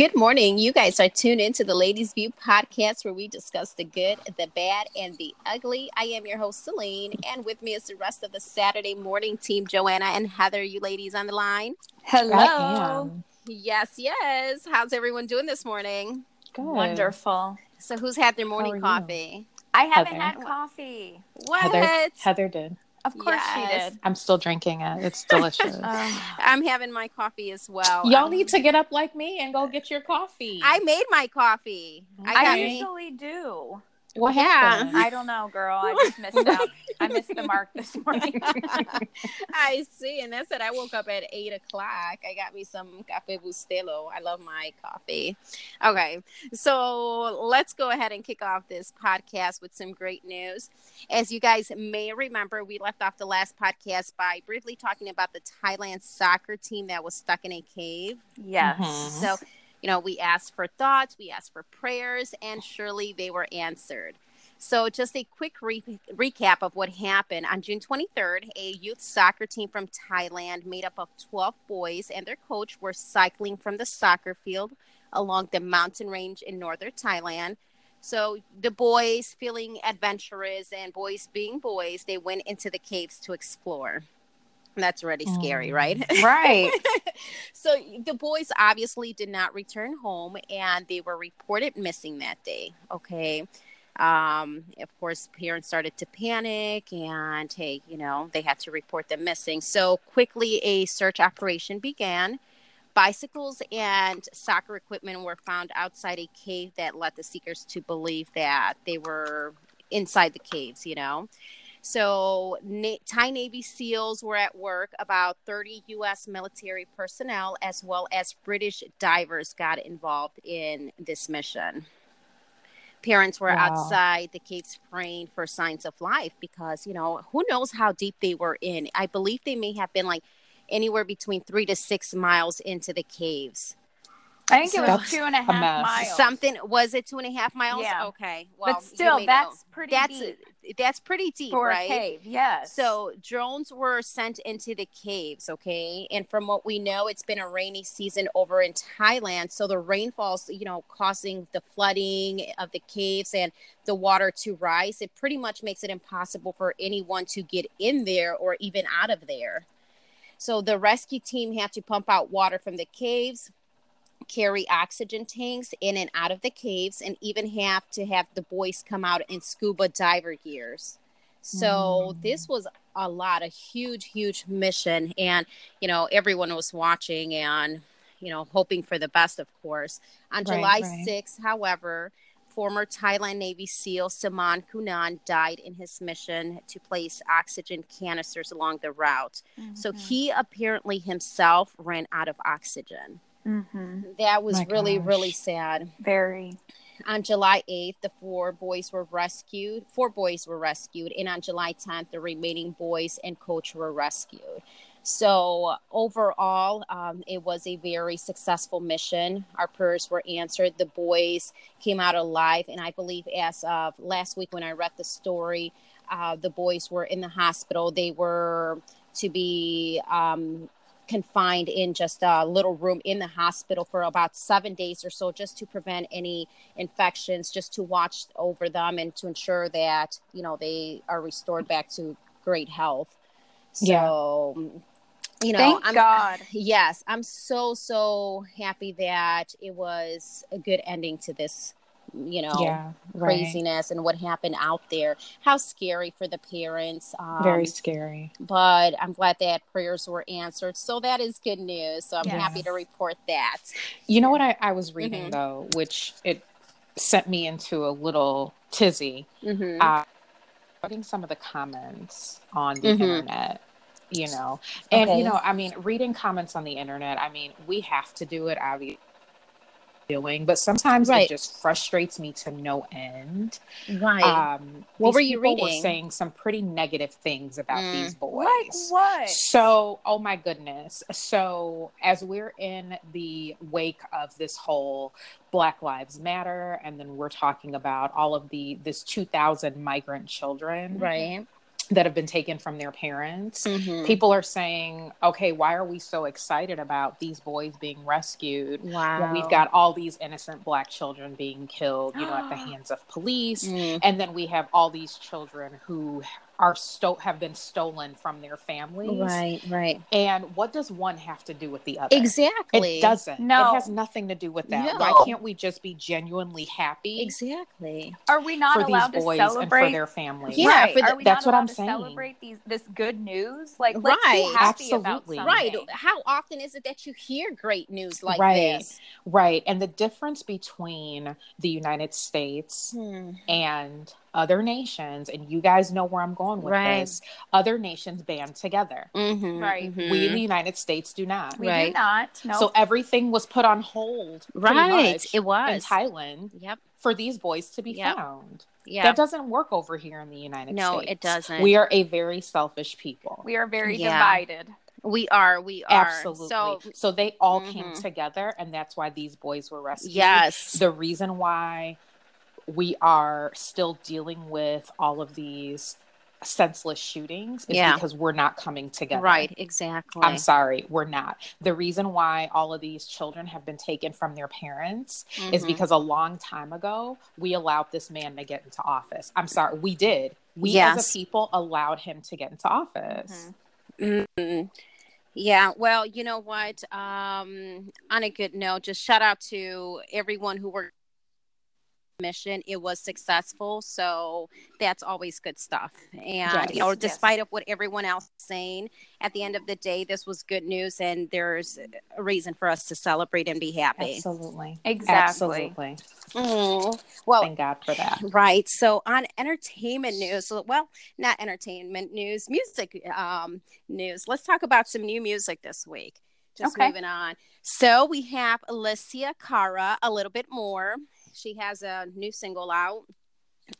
Good morning. You guys are tuned into the Ladies View podcast where we discuss the good, the bad, and the ugly. I am your host, Celine, and with me is the rest of the Saturday morning team, Joanna and Heather. You ladies on the line? Hello. Yes, yes. How's everyone doing this morning? Good. Wonderful. So, who's had their morning coffee? I haven't Heather. had coffee. What? Heather, Heather did. Of course yes. she did. I'm still drinking it. It's delicious. uh, I'm having my coffee as well. Y'all um, need to get up like me and go get your coffee. I made my coffee. I, I usually do. What yeah. I don't know, girl. I just missed out. I missed the mark this morning. I see. And that's it. I woke up at eight o'clock. I got me some Cafe Bustelo. I love my coffee. Okay. So let's go ahead and kick off this podcast with some great news. As you guys may remember, we left off the last podcast by briefly talking about the Thailand soccer team that was stuck in a cave. Yes. Mm-hmm. So you know, we asked for thoughts, we asked for prayers, and surely they were answered. So, just a quick re- recap of what happened. On June 23rd, a youth soccer team from Thailand, made up of 12 boys and their coach, were cycling from the soccer field along the mountain range in northern Thailand. So, the boys, feeling adventurous and boys being boys, they went into the caves to explore. That's already scary, right? Mm. Right. so the boys obviously did not return home and they were reported missing that day. Okay. Um, of course, parents started to panic and, hey, you know, they had to report them missing. So quickly, a search operation began. Bicycles and soccer equipment were found outside a cave that led the seekers to believe that they were inside the caves, you know. So, Na- Thai Navy SEALs were at work. About 30 U.S. military personnel, as well as British divers, got involved in this mission. Parents were wow. outside the caves praying for signs of life because, you know, who knows how deep they were in. I believe they may have been like anywhere between three to six miles into the caves. I think so it was two and a half miles. Something was it two and a half miles? Yeah. Okay. Well, but still, that's know. pretty. That's deep that's pretty deep, for right? a cave. Yes. So drones were sent into the caves. Okay, and from what we know, it's been a rainy season over in Thailand, so the rainfalls, you know, causing the flooding of the caves and the water to rise. It pretty much makes it impossible for anyone to get in there or even out of there. So the rescue team had to pump out water from the caves carry oxygen tanks in and out of the caves and even have to have the boys come out in scuba diver gears. So mm. this was a lot, a huge, huge mission. And, you know, everyone was watching and, you know, hoping for the best, of course. On right, July right. 6th, however, former Thailand Navy SEAL Saman Kunan died in his mission to place oxygen canisters along the route. Mm-hmm. So he apparently himself ran out of oxygen. Mm-hmm. That was My really, gosh. really sad. Very. On July 8th, the four boys were rescued. Four boys were rescued. And on July 10th, the remaining boys and coach were rescued. So, overall, um, it was a very successful mission. Our prayers were answered. The boys came out alive. And I believe, as of last week when I read the story, uh, the boys were in the hospital. They were to be um, confined in just a little room in the hospital for about seven days or so just to prevent any infections just to watch over them and to ensure that you know they are restored back to great health so yeah. you know thank I'm, god yes i'm so so happy that it was a good ending to this you know yeah, right. craziness and what happened out there how scary for the parents um, very scary but i'm glad that prayers were answered so that is good news so i'm yes. happy to report that you know what i, I was reading mm-hmm. though which it sent me into a little tizzy mm-hmm. uh, reading some of the comments on the mm-hmm. internet you know and okay. you know i mean reading comments on the internet i mean we have to do it obviously doing, but sometimes right. it just frustrates me to no end. Right. Um, what were you reading? Were saying some pretty negative things about mm. these boys. Like what? So, oh my goodness. So, as we're in the wake of this whole Black Lives Matter, and then we're talking about all of the this 2,000 migrant children, right? That have been taken from their parents. Mhm. People are saying, okay, why are we so excited about these boys being rescued Wow. when we've got all these innocent black children being killed, you know, at the hands of police? Mm. And then we have all these children who are sto- have been stolen from their families. Right, right. And what does one have to do with the other? Exactly. It doesn't. No. It has nothing to do with that. No. Why can't we just be genuinely happy Exactly. Are we not for these allowed to boys and celebrate? for their families? Yeah, right. for the- Are we that's not what I'm to saying. Celebrate these this good news. Like let's Right. be happy about Absolutely. something. Right. How often is it that you hear great news like Right. this? Right. And the difference between the United States Hmm. and other nations, and you guys know where I'm going with Right. this, other nations band together. Mhm, Right. mhm. We in the United States do not. We Right. do not. No. So everything was put on hold. Right. much It was. in Thailand Yep. for these boys to be Yep. found. Yeah. That doesn't work over here in the United No, States. No, it doesn't. We are a very selfish people. we are very Yeah. divided. we are. We are. Absolutely. So So, they all came Mhm. together, and that's why these boys were rescued. yes. The reason why we are still dealing with all of these senseless shootings is Yeah. because we're not coming together. Right. Exactly. I'm sorry, we're not. The reason why all of these children have been taken from their parents is Mhm. because a long time ago we allowed this man to get into office. I'm sorry, we did. We as a people allowed him to get into office. Mhm. Yeah, well, you know what? Um, on a good note, just shout out to everyone who worked mission. It was successful, so that's always good stuff. And Yes, you know, yes. despite of what everyone else is saying, at the end of the day, this was good news, and there's a reason for us to celebrate and be happy. Absolutely. Exactly. Absolutely. Mm. Well, Thank God for that. Right. So on entertainment news, well, not entertainment news, music um, news. Let's talk about some new music this week. Just Okay. moving on. So we have Alessia Cara, a little bit more. She has a new single out.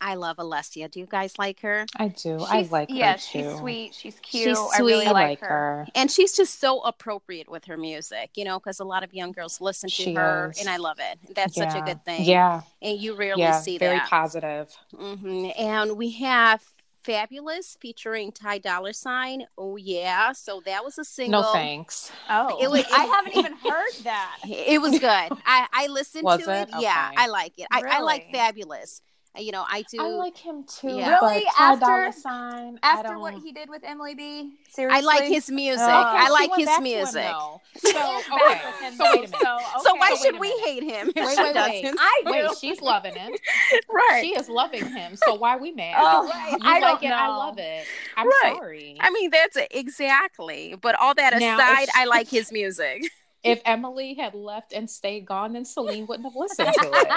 I love Alessia. Do you guys like her? I do. I She's- like her yeah, too. she's sweet. She's cute. She's I really sweet. I like, her. her. And she's just so appropriate with her music, you know, because a lot of young girls listen to She her, is. and I love it. That's such a good thing. Yeah. And you rarely Yeah. see Very that. Very positive. hmm And we have Fabolous featuring Ty Dolla Sign. Oh yeah, so that was a single. No thanks. Oh, It was- I haven't even heard that. It was good. I I listened Was to it. it? Yeah, I like it. I, I like Fabolous. You know, I do. I like him too. Yeah. Really? But After- Sign, I After don't- what he did with Emily B. Seriously, I like his music. Oh. Okay, I like his back to him, music. though. So okay. back So wait a minute. So, So why should we hate him? Wait, wait, wait. I do. Wait, she's loving him. right. She is loving him. So why we mad? Oh, oh Right. You I like don't it. I love it. I'm Right. sorry. I mean, that's it. exactly. But all that Now, aside, if- I like his music. If Emily had left and stayed gone, then Celine wouldn't have listened to it.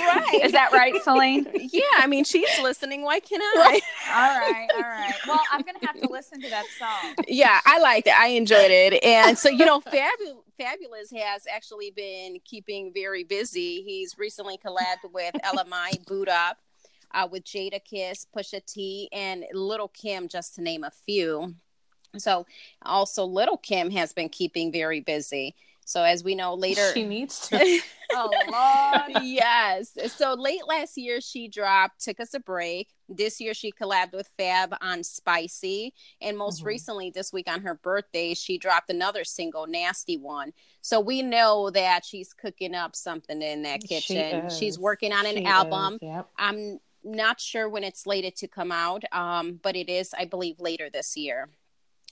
Right. Is that right, Celine? yeah, I mean, she's listening. Why can't I? all right, all right. Well, I'm gonna have to listen to that song. yeah, I liked it. I enjoyed it. And so, you know, Fabu- Fabolous has actually been keeping very busy. He's recently collabed with LMI Boo'd Up, uh, with Jadakiss, Pusha T, and Little Kim, just to name a few. So, also, Little Kim has been keeping very busy. So, as we know later, She needs to. Oh Lord. yes. So late last year, she dropped Took Us a Break. This year, she collabed with Fab on Spicy. And most Mhm. recently, this week on her birthday, she dropped another single, Nasty One. So we know that she's cooking up something in that kitchen. is. She's working on an She album. is, Yep. I'm not sure when it's slated to come out, um, but it is, I believe, later this year.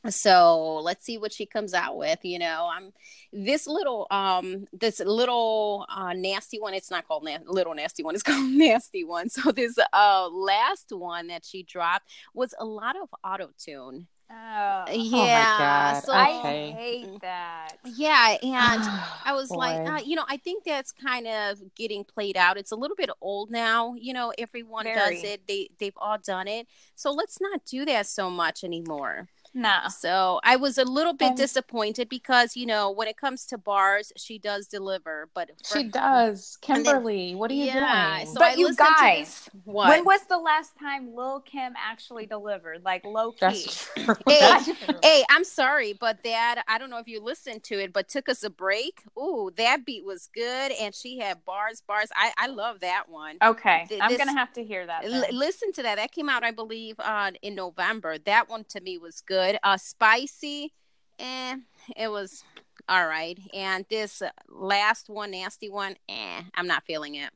So let's see what she comes out with. You know, I'm this little, um, this little uh, nasty one. It's not called na- little nasty one. It's called nasty one. So this uh last one that she dropped was a lot of auto tune. Oh, Yeah, God. so I hate that. yeah, and I was like, uh, you know, I think that's kind of getting played out. It's a little bit old now. You know, everyone does it. They they've all done it. So let's not do that so much anymore. No. So I was a little bit And- disappointed because you know when it comes to bars, she does deliver, but for- She does. And then- Kimberly, what are you Yeah, doing? so but I you guys, this- what? when was the last time Lil Kim actually delivered? Like low key. That's true. Hey, Hey, I'm sorry, but that I don't know if you listened to it, but took us a break. Ooh, that beat was good, and she had bars, bars. I I love that one. Okay, Th- I'm this- gonna have to hear that. L- listen to that. That came out, I believe, uh, in November. That one to me was good. Uh, spicy, eh, it was all right. And this uh, last one, nasty one, eh, I'm not feeling it.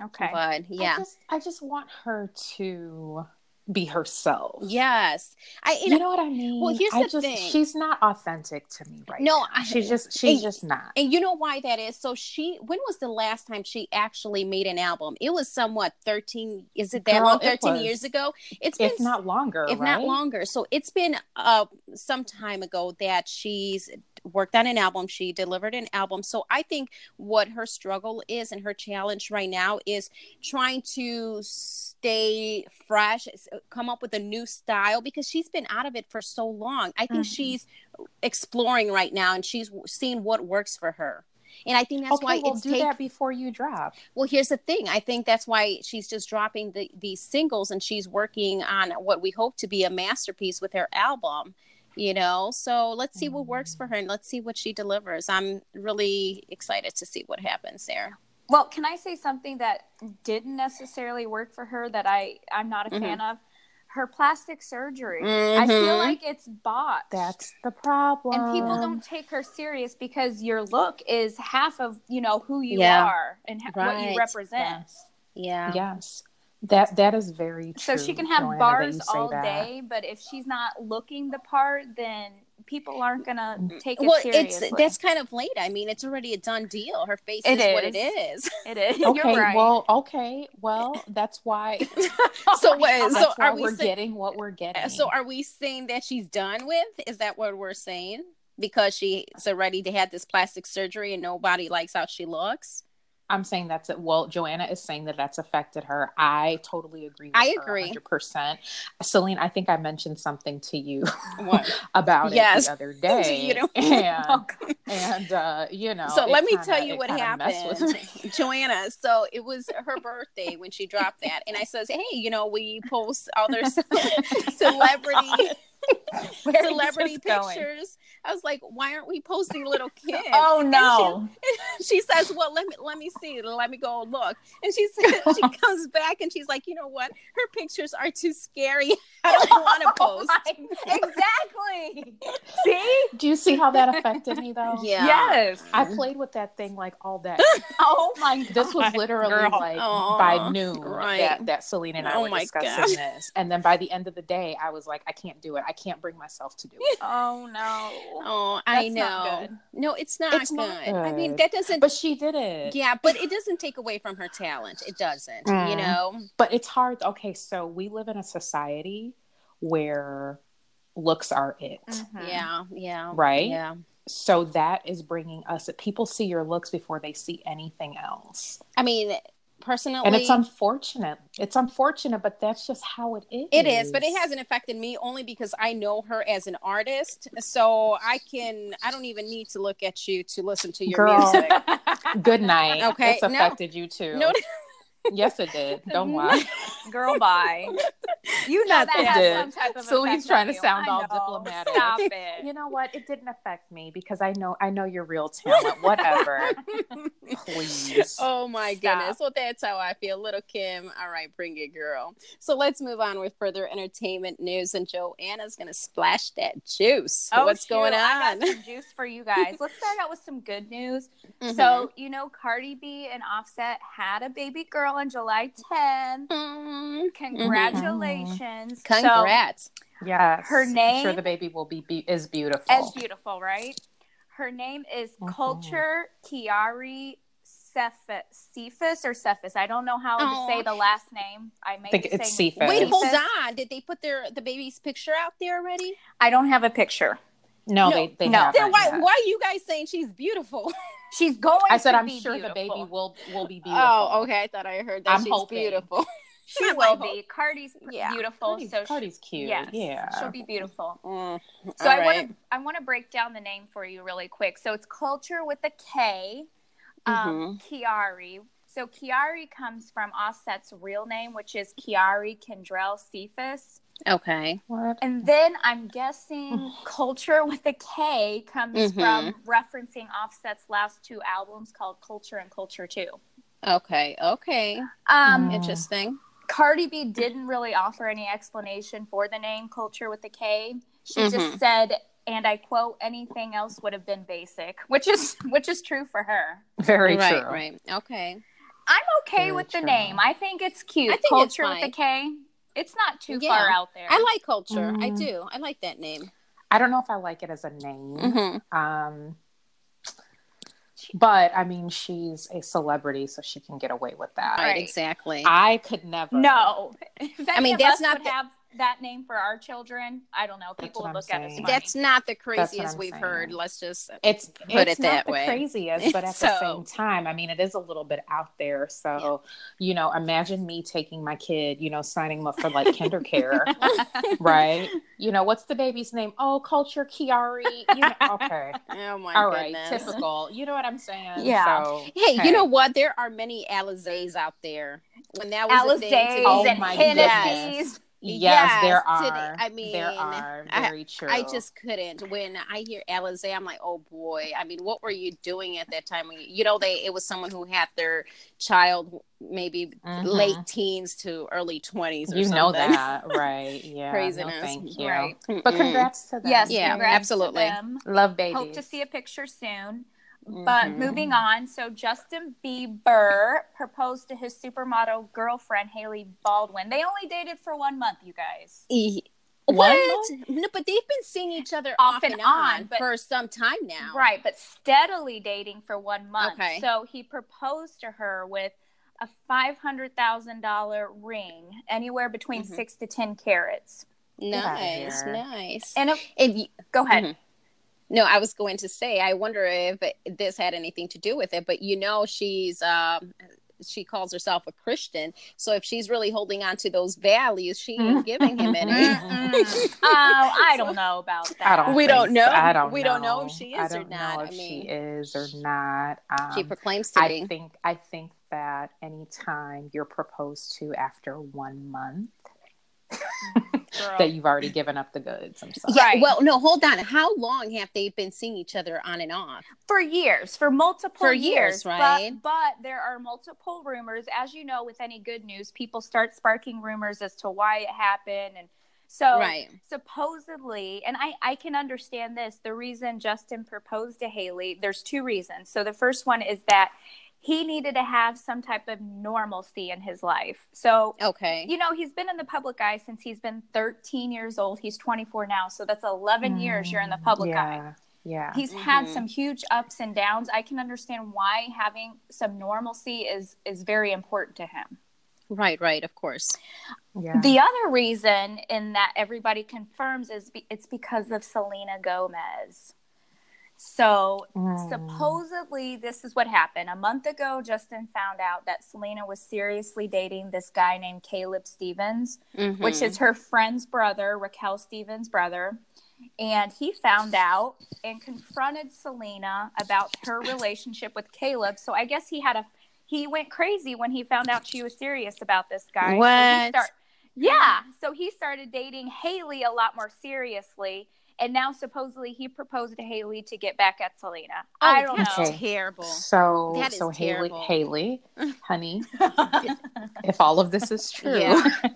Okay. But I yeah, just, I just want her to be herself. yes, I. You know what I mean? well, here's I the just, thing. She's not authentic to me right No, now. I- she's just she's and- just not. And you know why that is? So she, when was the last time she actually made an album? It was somewhat thirteen. Is it that Girl, long? Thirteen was. years ago. It's been If not longer, if right? not longer. So it's been uh some time ago that she's worked on an album. She delivered an album. So I think what her struggle is and her challenge right now is trying to stay fresh, come up with a new style because she's been out of it for so long. I think Mhm. she's exploring right now and she's seeing what works for her. And I think that's okay, why well, it's do take- that before you drop. well, here's the thing. I think that's why she's just dropping the, these singles and she's working on what we hope to be a masterpiece with her album, you know? So let's see what works for her and let's see what she delivers. I'm really excited to see what happens there. Well, can I say something that didn't necessarily work for her that I I'm not a Mhm. fan of? Her plastic surgery. I feel Mhm. like it's botched. That's the problem. and people don't take her serious because your look is half of you know who you Yeah. are and ha- what you represent. Yes. Yeah. Yes. That that is very true. So she can have Joanna, bars all that. day, but if she's not looking the part, then people aren't gonna mm. take it Well, seriously. it's that's kind of late. I mean, it's already a done deal. Her face It is, what it is. is. it is. Okay, You're right. well, okay, well, that's why. so what? that's So why are we we're say- getting what we're uh, getting. So are we saying that she's done with? Is that what we're saying? Because she's already had this plastic surgery and nobody likes how she looks. I'm saying that's it. Well, Joanna is saying that that's affected her. I totally agree. With I agree. 100%. Celine, I think I mentioned something to you about Yes. it the other day. You know. and and uh, you know. so let me kinda- tell you what happened. Joanna. So it was her birthday when she dropped that, and I says, "Hey, you know, we post other celebrity Where is celebrity this going? pictures." I was like, "Why aren't we posting little kids?" Oh no! she says, "Well, let me let me see. Let me go look." And she said she comes back and she's like, "You know what? Her pictures are too scary. I don't want to oh post." exactly. See? Do you see how that affected me though? Yeah. Yes. I played with that thing like all day. Oh my god. This was literally girl. like Aw, by noon right. that, that Celine and I Oh were my discussing gosh. this. And then by the end of the day, I was like, I can't do it. I can't bring myself to do it. Oh no. Oh, I That's not know. No, it's not It's good. not I mean, that doesn't. But she did it. yeah, but it doesn't take away from her talent. It doesn't. You Mm. know. But it's hard. Okay, so we live in a society where looks are it. Mhm. Yeah. Yeah. Right? Yeah. So that is bringing us that people see your looks before they see anything else. I mean, personally, And it's unfortunate. It's unfortunate, but that's just how it is. It is, but it hasn't affected me only because I know her as an artist. So I can, I don't even need to look at you to listen to your Girl. music. Good night. Okay, It's no. affected you too. No, Yes, it did. Don't lie. Girl, bye. You know that It did. some type of. Celine's trying to you. sound all know. diplomatic. Stop it. You know what? It didn't affect me because I know I know your real talent. Whatever. Please. Oh my Stop. goodness. Well, that's how I feel. Little Kim. All right, bring it, girl. So let's move on with further entertainment news. And Joanna's going to splash that juice. Oh, What's shoot. going I on? got some juice for you guys. Let's start out with some good news. Mhm. So, you know, Cardi B and Offset had a baby girl on July 10th. Mm, Congratulations. congrats. Yes. Her I'm name- sure the baby will be, be is beautiful. So, as beautiful, right? Her name is Mhm. Culture Kiari Cephas, Cephas or Cephas. I don't know how Oh. to say the last name. I may think it's saying Cephas. Wait, hold on. Did they put their the baby's picture out there already? I don't have a picture. no, No, they they no. haven't Then why yet. why are you guys saying she's beautiful? She's going I said I'm sure the baby will will be beautiful. Oh, okay. I thought I heard that I'm she's hoping. beautiful. She will be. Cardi's Yeah. beautiful, Cardi's, so Cardi's cute. yes, yeah. she'll be beautiful. Mm, So I right. want to I want to break down the name for you really quick. So it's culture with a K, um, Kiari. So Kiari comes from Offset's real name, which is Kiari Kendrell Cephas. Okay. What? And then I'm guessing culture with a K comes Mhm. from referencing Offset's last two albums called Culture and Culture 2. Okay. Okay. Um, Mm. Interesting. Cardi B didn't really offer any explanation for the name Culture with a K. She Mhm. just said, and I quote, anything else would have been basic, which is which is true for her. Very right. true. Right. Okay. I'm okay Very with the name. I think it's cute. I think it's Culture with a fine. K. It's not too Yeah. far out there. I like culture. I Mm. do. I like that name. I don't know if I like it as a name. Mm-hmm. Um, but I mean, she's a celebrity, so she can get away with that. Right. Right. Exactly. I could never. no. I mean, that's not would the- have that name for our children. I don't know. People would I'm look at us funny. That's not the craziest we've saying. heard. Let's just It's Put it's it not that the way. craziest, but at So- the same time, I mean, it is a little bit out there. So, you know, imagine me taking my kid, you know, signing him up for like kinder care, right? You know, what's the baby's name? Oh, Culture Kiari. You know, okay, Oh my all right, goodness. typical. You know what I'm saying? Yeah. So, Hey, hey. you know what? There are many Alizés out there. When that was a thing, to Oh and my Hennessy's. Yes, Yes, there today- are. I mean, there are I- very true. I just couldn't. When I hear Alizé, I'm like, oh boy. I mean, what were you doing at that time? When you, you know, they it was someone who had their child maybe Mhm. late teens to early twenties. you know that, right? Yeah, Craziness. No, thank you. Right. But congrats to them. Yes, Yeah, congrats to absolutely. them. love babies. Hope to see a picture soon. But Mhm. moving on, so Justin Bieber proposed to his supermodel girlfriend Hailey Baldwin. They only dated for one month, you guys. E- One What? No, but they've been seeing each other off, Off and, and on, on, but- for some time now. Right, but steadily dating for one month. Okay. So he proposed to her with a five hundred thousand dollar ring, anywhere between Mhm. six to ten carats. Nice, nice. And if, And y- go ahead. Mhm. No, I was going to say, I wonder if this had anything to do with it, but you know, she's, um, she calls herself a Christian. So if she's really holding on to those values, she ain't giving him any. Oh, I don't know about that. I don't. We don't know. so. I don't. We know. don't know if she is or don't not. Know I mean- she is or not. Um, she proclaims to I be. think. I think that anytime you're proposed to after one month, Girl. that you've already given up the goods. I'm sorry. Yeah, Right. well, no, hold on. How long have they been seeing each other on and off? for years, for multiple For years, years, right? But, but there are multiple rumors, as you know, with any good news, people start sparking rumors as to why it happened, and so Right. supposedly, and I I can understand this. The reason Justin proposed to Hailey, there's two reasons. So the first one is that he needed to have some type of normalcy in his life. So Okay. you know, he's been in the public eye since he's been 13 years old. He's 24 now, so that's 11 years you're in the public eye. Mm, yeah. Yeah. He's had Mhm. some huge ups and downs. I can understand why having some normalcy is is very important to him. Right, right, of course. yeah. The other reason in that everybody confirms is be, it's because of Selena Gomez. So Mm. supposedly this is what happened. A month ago, Justin found out that Selena was seriously dating this guy named Caleb Stevens, which Mhm. is her friend's brother, Raquel Stevens' brother. And he found out and confronted Selena about her relationship with Caleb. So I guess he had a he went crazy when he found out she was serious about this guy. So What? start- yeah. So he started dating Hailey a lot more seriously. And now supposedly he proposed to Hailey to get back at Selena. I don't Oh, that's know. Terrible. So, That is so Hailey, terrible. Hailey, honey, if all of this is true, Yeah.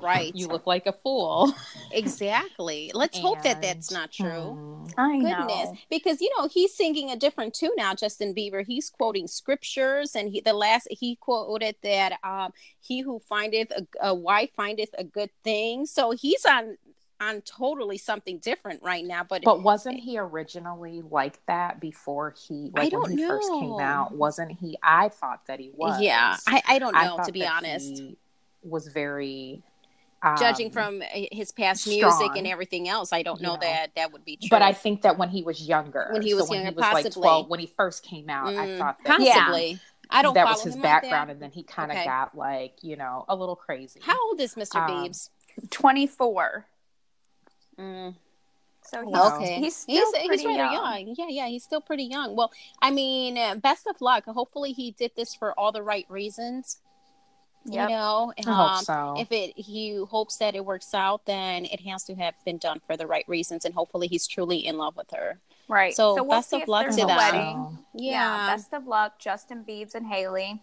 Right. you look like a fool. exactly. Let's hope that that's not true. hmm, I Goodness, because you know he's singing a different tune now. Justin Bieber, he's quoting scriptures, and he the last he quoted that um, "He who findeth a, a wife findeth a good thing." So he's on on totally something different right now. But, But wasn't he originally like that before he, like don't when he first came out? Wasn't he? I thought that he was. yeah, I, I don't know thought to be honest. he was very. Judging um, from uh, his past strong. music and everything else, I don't You know know. that that would be true. But I think that when he was younger, When he so was when younger, he was like twelve, when he first came out, I Mm, thought that Yeah. possibly. I don't. Know. That was his background, like and then he kind of okay. got like you know a little crazy. How old is Mr. Um, Beebs? Twenty four. Mm. So he's, okay. he's still he's, he's young. young. Yeah, yeah, he's still pretty young. Well, I mean, uh, best of luck. Hopefully, he did this for all the right reasons. Yep. You know, um, I hope so. if it he hopes that it works out, then it has to have been done for the right reasons, and hopefully, he's truly in love with her. Right. So, so we'll best of luck to that. Wedding. Yeah. yeah. Best of luck, Justin Biebs and Hailey.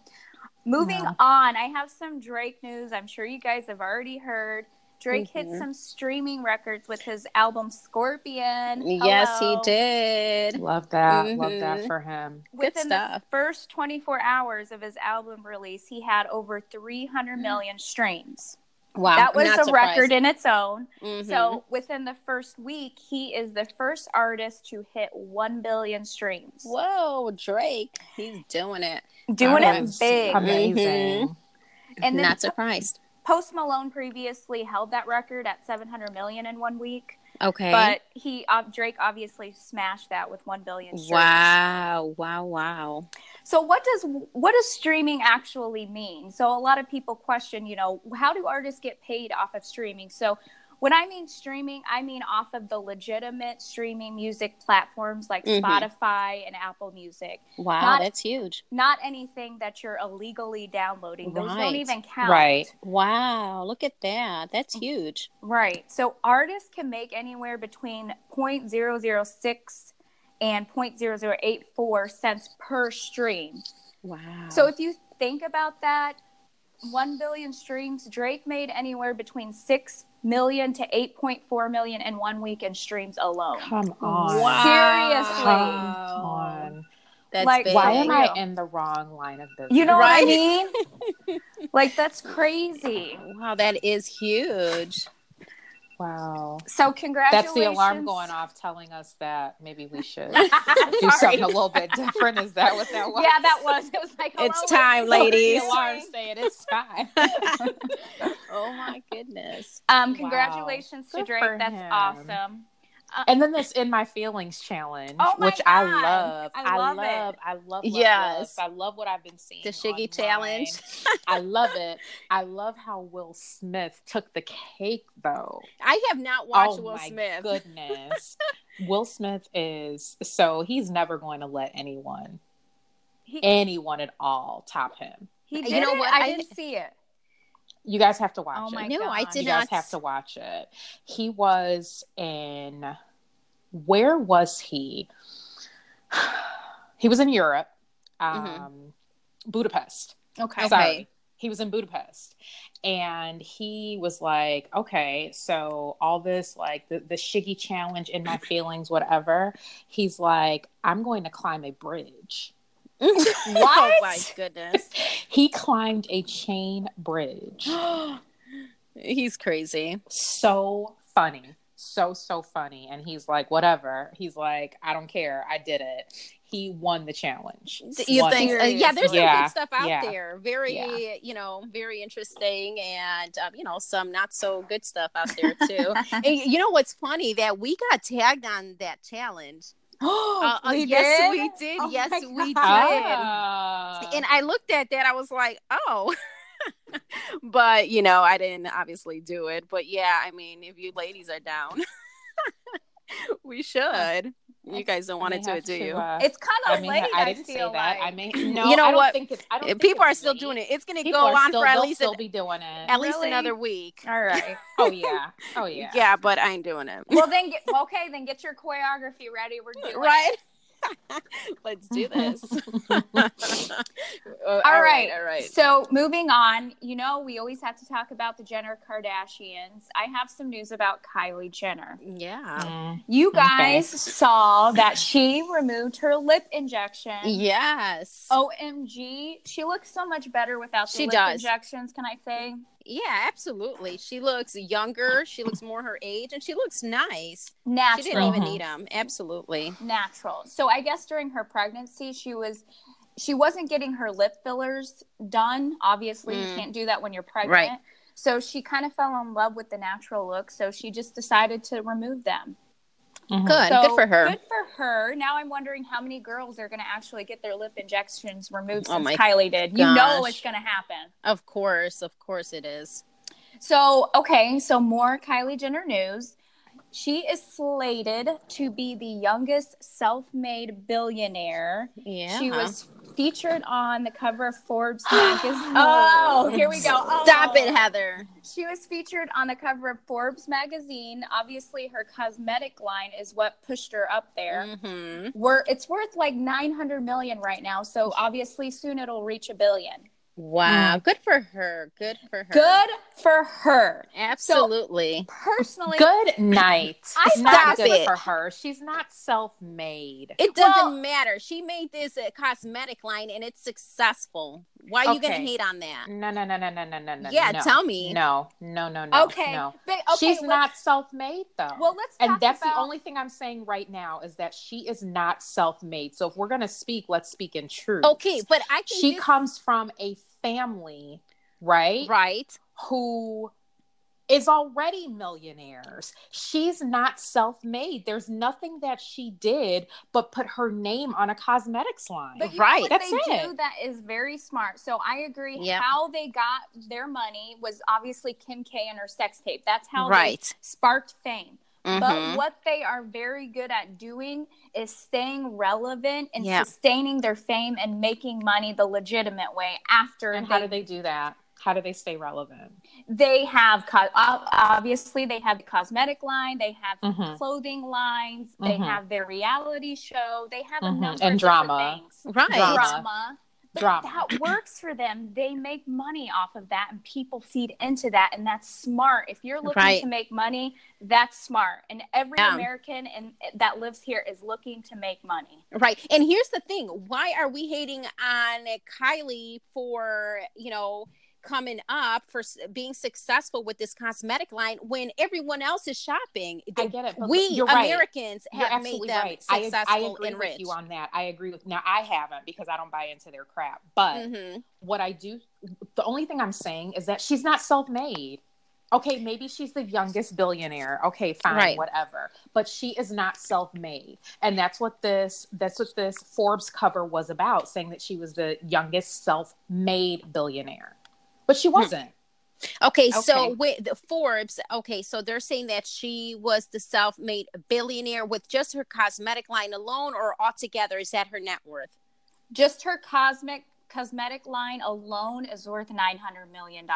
Moving yeah. on, I have some Drake news. I'm sure you guys have already heard. Drake mm-hmm. hit some streaming records with his album Scorpion. Hello. Yes, he did. Love that. Mm-hmm. Love that for him. Within the first 24 hours of his album release, he had over 300 million streams. Wow. That was a surprised. record in its own. Mm-hmm. So within the first week, he is the first artist to hit 1 billion streams. Whoa, Drake. He's doing it. Doing it big. Amazing. Mm-hmm. And then, not surprised. Post Malone previously held that record at 700 million in one week. Okay. But he uh, Drake obviously smashed that with 1 billion streams. Wow, wow, wow. So what does what does streaming actually mean? So a lot of people question, you know, how do artists get paid off of streaming? So when I mean streaming, I mean off of the legitimate streaming music platforms like mm-hmm. Spotify and Apple Music. Wow, not, that's huge. Not anything that you're illegally downloading. Those right. don't even count. Right. Wow, look at that. That's huge. Right. So artists can make anywhere between 0.006 and 0.0084 cents per stream. Wow. So if you think about that, 1 billion streams, Drake made anywhere between 6 million to 8.4 million in one week in streams alone. Come on. Wow. Seriously. Come on. That's like, big. why oh am I in the wrong line of business? You know right? what I mean? like, that's crazy. Wow, that is huge. Wow. So congratulations. That's the alarm going off telling us that maybe we should do something a little bit different. Is that what that was? Yeah, that was. It was like it's time, ladies. The alarm saying it's time. oh my goodness. Um, congratulations wow. to Drake. That's him. awesome. Uh, and then this in my feelings challenge, oh which God. I love. I love, I love, I love, love yes. Love. I love what I've been seeing. The Shiggy online. challenge. I love it. I love how Will Smith took the cake though. I have not watched oh, Will my Smith. Goodness. Will Smith is so he's never going to let anyone he, anyone at all top him. He did you know it? what? I, I didn't see it. You guys have to watch oh it. no, God. I did you not. guys have to watch it. He was in where was he? he was in Europe, um, mm-hmm. Budapest. Okay. Sorry. He was in Budapest. And he was like, okay, so all this, like the, the Shiggy challenge in my feelings, whatever. He's like, I'm going to climb a bridge. What? Oh my goodness. he climbed a chain bridge. He's crazy. So funny. So so funny. And he's like whatever. He's like i don't care. I did it. He won the challenge. You think uh, yeah there's yeah, some good stuff out yeah, there. Very yeah. you know very interesting. And um, you know some not so good stuff out there too. And you know what's funny? That we got tagged on that challenge uh, uh, we yes, did? we did. Oh yes, we did. Ah. And I looked at that. I was like, oh. but you know, I didn't obviously do it. But yeah, I mean, if you ladies are down, we should. You guys don't want to do it, do you? Uh, it's kind of late. I, didn't I say that. I mean, no. You know I what? Think it's, I don't People are still late. doing it. It's going to go on still, for at least still an, be doing it. At least really? another week. All right. oh yeah. Oh yeah. Yeah, but I ain't doing it. Well then, get, okay, then get your choreography ready. We're doing right. It. Let's do this. all, all right. right, all right. So moving on, you know, we always have to talk about the Jenner Kardashians. I have some news about Kylie Jenner. Yeah. Mm, You guys okay. saw that she removed her lip injection. Yes. OMG. She looks so much better without the She lip does. injections, can I say? Yeah, absolutely. She looks younger. She looks more her age, and she looks nice. Natural. She didn't even Mhm. need them. Absolutely. natural. So I guess during her pregnancy, she was she wasn't getting her lip fillers done. Obviously, you Mm. can't do that when you're pregnant. Right. So she kind of fell in love with the natural look. So she just decided to remove them. Mm-hmm. Good, so, good for her. Good for her. Now I'm wondering how many girls are going to actually get their lip injections removed oh since Kylie did. Gosh. You know it's going to happen. Of course, of course it is. So okay, so more Kylie Jenner news. She is slated to be the youngest self-made billionaire. Yeah. She was featured on the cover of Forbes magazine. oh, here we go. Oh. Stop it, Heather. She was featured on the cover of Forbes magazine. Obviously, her cosmetic line is what pushed her up there. Mm-hmm. We're, it's worth like 900 million right now. So obviously, soon it'll reach a billion. Wow, mm. good for her. Good for her. Good for her. Absolutely. So, personally, good night. I it's not good it. for her. She's not self-made. It doesn't well, matter. She made this a cosmetic line and it's successful. Why are okay. you gonna hate on that? No, no, no, no, no, no, no. Yeah, no. tell me. No, no, no, no. Okay. No. But, okay She's not self-made though. Well, let's. And that's about... the only thing I'm saying right now is that she is not self-made. So if we're gonna speak, let's speak in truth. Okay, but I can. She just... comes from a family, right? Right. Who is already millionaires. She's not self-made. There's nothing that she did but put her name on a cosmetics line. Right. That's they it. do that is very smart. So I agree. Yep. How they got their money was obviously Kim K and her sex tape. That's how right. they sparked fame. Mm-hmm. But what they are very good at doing is staying relevant and yeah. sustaining their fame and making money the legitimate way after. And they, how do they do that? How do they stay relevant? They have obviously they have the cosmetic line, they have mm-hmm. clothing lines, they mm-hmm. have their reality show, they have a mm-hmm. number and drama, things. right? Drama. drama drama. that works for them. They make money off of that, and people feed into that, and that's smart. If you're looking right. to make money, that's smart. And every yeah. American and that lives here is looking to make money. Right. And here's the thing: why are we hating on Kylie for you know? Coming up for being successful with this cosmetic line when everyone else is shopping. I get it. we Americans right. have made them right. successful I, I agree and rich. with you on that. I agree with. Now I haven't because I don't buy into their crap. But mm-hmm. what I do, the only thing I'm saying is that she's not self-made. Okay, maybe she's the youngest billionaire. Okay, fine, right. whatever. But she is not self-made. And that's what this that's what this Forbes cover was about, saying that she was the youngest self-made billionaire but she hmm. wasn't. Okay, okay, so with the Forbes, okay, so they're saying that she was the self-made billionaire with just her cosmetic line alone, or altogether is that her net worth? Just her cosmic cosmetic line alone is worth $900 million.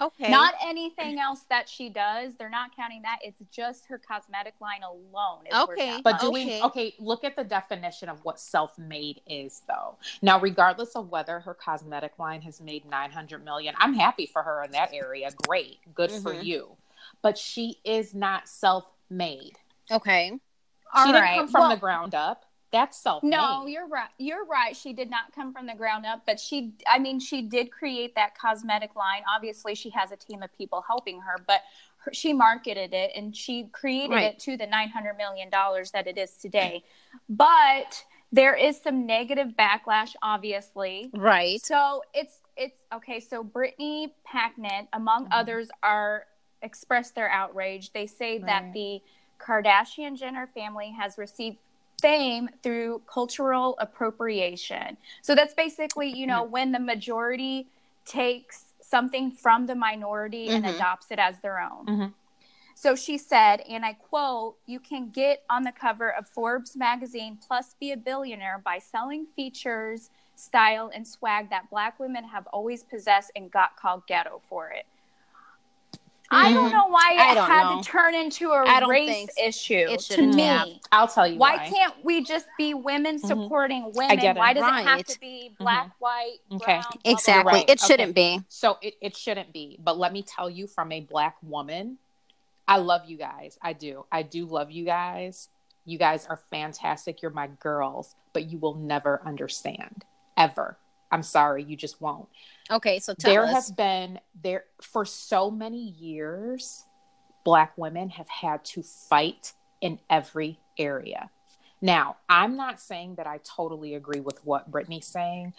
Okay. Not anything else that she does. They're not counting that. It's just her cosmetic line alone. okay. But do okay. we, okay, look at the definition of what self made is, though. Now, regardless of whether her cosmetic line has made 900 million, I'm happy for her in that area. Great. Good mm-hmm. for you. But she is not self made. Okay. She All didn't right. come from well, the ground up that's self no you're right. You're right. She did not come from the ground up but she i mean she did create that cosmetic line. Obviously she has a team of people helping her but her, she marketed it and she created right. it to the 900 million dollars that it is today. But there is some negative backlash obviously. Right. So it's it's okay so brittany packnett among mm-hmm. others are expressed their outrage. They say right. that the kardashian jenner family has received fame through cultural appropriation. So that's basically, you know, when the majority takes something from the minority mm-hmm. and adopts it as their own. Mm-hmm. So she said, and I quote, you can get on the cover of Forbes magazine plus be a billionaire by selling features, style, and swag that black women have always possessed and got called ghetto for it. I don't know why it had know. to turn into a race issue to me. Have. I'll tell you why. why. can't we just be women mm-hmm. supporting mm-hmm. women? Why does right. it have to be mm-hmm. black, mm-hmm. white, okay. brown? Exactly. Right. It shouldn't okay. be. So it, it shouldn't be. But let me tell you from a black woman, I love you guys. I do. I do love you guys. You guys are fantastic. You're my girls, but you will never understand ever. I'm sorry, you just won't. Okay, so there us. has been there for so many years, black women have had to fight in every area. Now, I'm not saying that I totally agree with what Brittany's saying.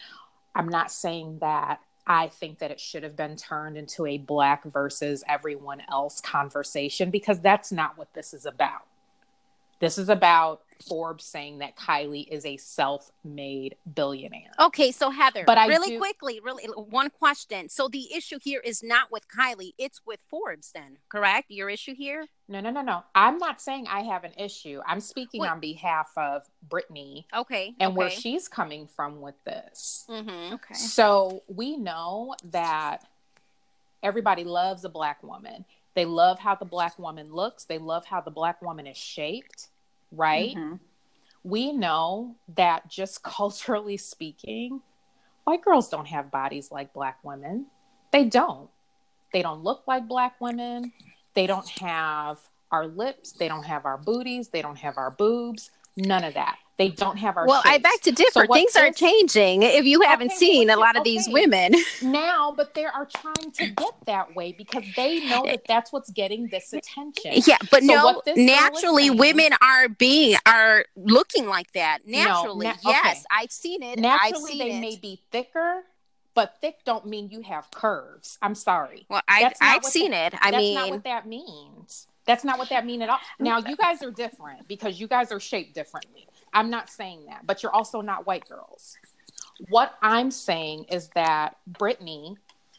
I'm not saying that I think that it should have been turned into a black versus everyone else conversation because that's not what this is about. This is about Forbes saying that Kylie is a self-made billionaire. Okay, so Heather, but I really do... quickly, really one question. So the issue here is not with Kylie, it's with Forbes then, correct? Your issue here? No, no, no, no. I'm not saying I have an issue. I'm speaking Wait. on behalf of Brittany. Okay. And okay. where she's coming from with this. Mm-hmm. Okay. So we know that everybody loves a black woman. They love how the black woman looks. They love how the black woman is shaped right? Mm-hmm. We know that just culturally speaking, white girls don't have bodies like black women. They don't. They don't look like black women. They don't have our lips. They don't have our booties. They don't have our boobs. None of that. They don't have our. Well, shapes. I beg to differ. So Things are changing. If you haven't okay, seen a lot of okay. these women now, but they are trying to get that way because they know that that's what's getting this attention. Yeah, but so no, naturally, saying, women are being are looking like that. Naturally, no, na- yes, okay. I've seen it. Naturally, seen they it. may be thicker, but thick don't mean you have curves. I'm sorry. Well, I, I've seen that, it. I that's mean, that's not what that means. That's not what that means at all. Now, you guys are different because you guys are shaped differently. I'm not saying that, but you're also not white girls. What I'm saying is that Brittany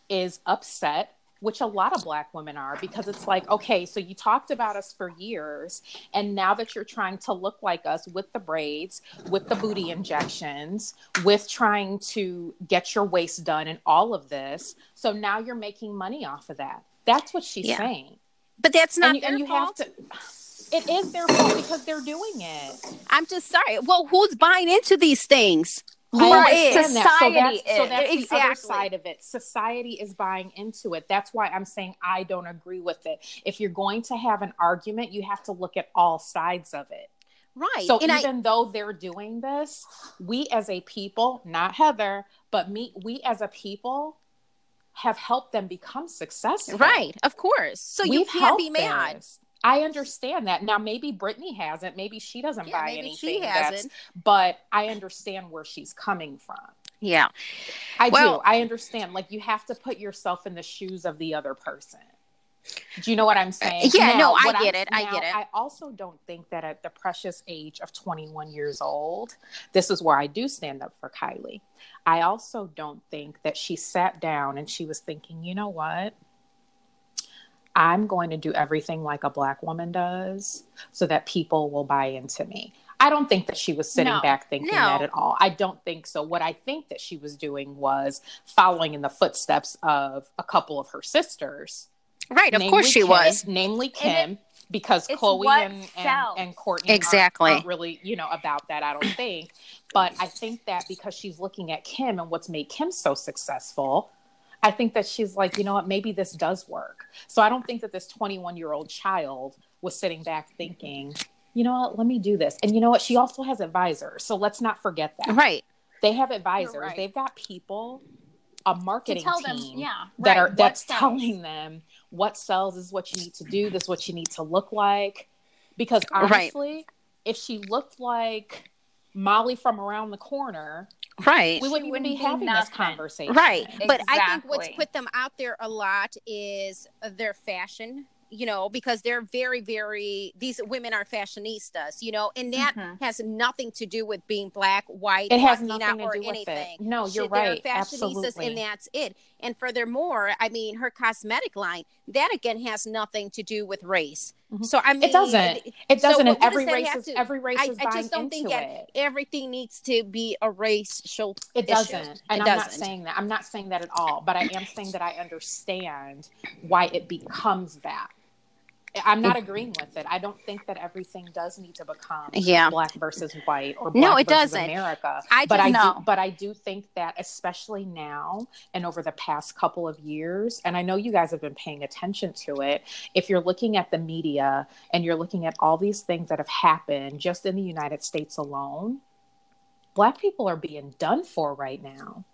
is upset, which a lot of black women are, because it's like, okay, so you talked about us for years, and now that you're trying to look like us with the braids, with the booty injections, with trying to get your waist done and all of this, so now you're making money off of that. That's what she's yeah. saying. But that's not and, their and you fault. have to it is their fault because they're doing it. I'm just sorry. Well, who's buying into these things? Who is? Society so that's, is. So that's exactly. the other side of it. Society is buying into it. That's why I'm saying I don't agree with it. If you're going to have an argument, you have to look at all sides of it. Right. So and even I, though they're doing this, we as a people, not Heather, but me, we as a people have helped them become successful. Right. Of course. So We've you can't be mad. This. I understand that. Now maybe Brittany hasn't, maybe she doesn't yeah, buy anything. That's, but I understand where she's coming from. Yeah. I well, do. I understand. Like you have to put yourself in the shoes of the other person. Do you know what I'm uh, saying? Yeah, now, no, I get I'm, it. I get it. I also don't think that at the precious age of 21 years old, this is where I do stand up for Kylie. I also don't think that she sat down and she was thinking, you know what? I'm going to do everything like a black woman does so that people will buy into me. I don't think that she was sitting no, back thinking no. that at all. I don't think so. What I think that she was doing was following in the footsteps of a couple of her sisters. Right, of course she Kim, was. Namely Kim, it, because Khloé and, and, and, Kourtney exactly. aren't, aren't really, you know, about that, I don't think. but I think that because she's looking at Kim and what's made Kim so successful, I think that she's like, you know what, maybe this does work. So I don't think that this 21 year old child was sitting back thinking, you know what, let me do this. And you know what, she also has advisors. So let's not forget that. Right. They have advisors. Right. They've got people, a marketing team them, yeah, that right. are that's telling them what sells is what you need to do, this is what you need to look like. Because honestly, right. if she looked like Molly from around the corner, Right. We wouldn't even be having nothing. this conversation. Right. Exactly. But I think what's put them out there a lot is their fashion you know, because they're very, very, these women are fashionistas, you know, and that mm-hmm. has nothing to do with being black, white, it has nothing or to do anything. With it. No, you're right. They're fashionistas Absolutely. and that's it. And furthermore, I mean, her cosmetic line, that again has nothing to do with race. Mm-hmm. So I mean, it doesn't. It doesn't. So and every race is to, every race I, is I just don't think that everything needs to be a racial. It doesn't, issue. and it I'm doesn't. not saying that. I'm not saying that at all. But I am saying that I understand why it becomes that. I'm not agreeing with it. I don't think that everything does need to become yeah. black versus white or black no, it versus doesn't. America. I but I know. do, but I do think that especially now and over the past couple of years, and I know you guys have been paying attention to it. If you're looking at the media and you're looking at all these things that have happened just in the United States alone, black people are being done for right now.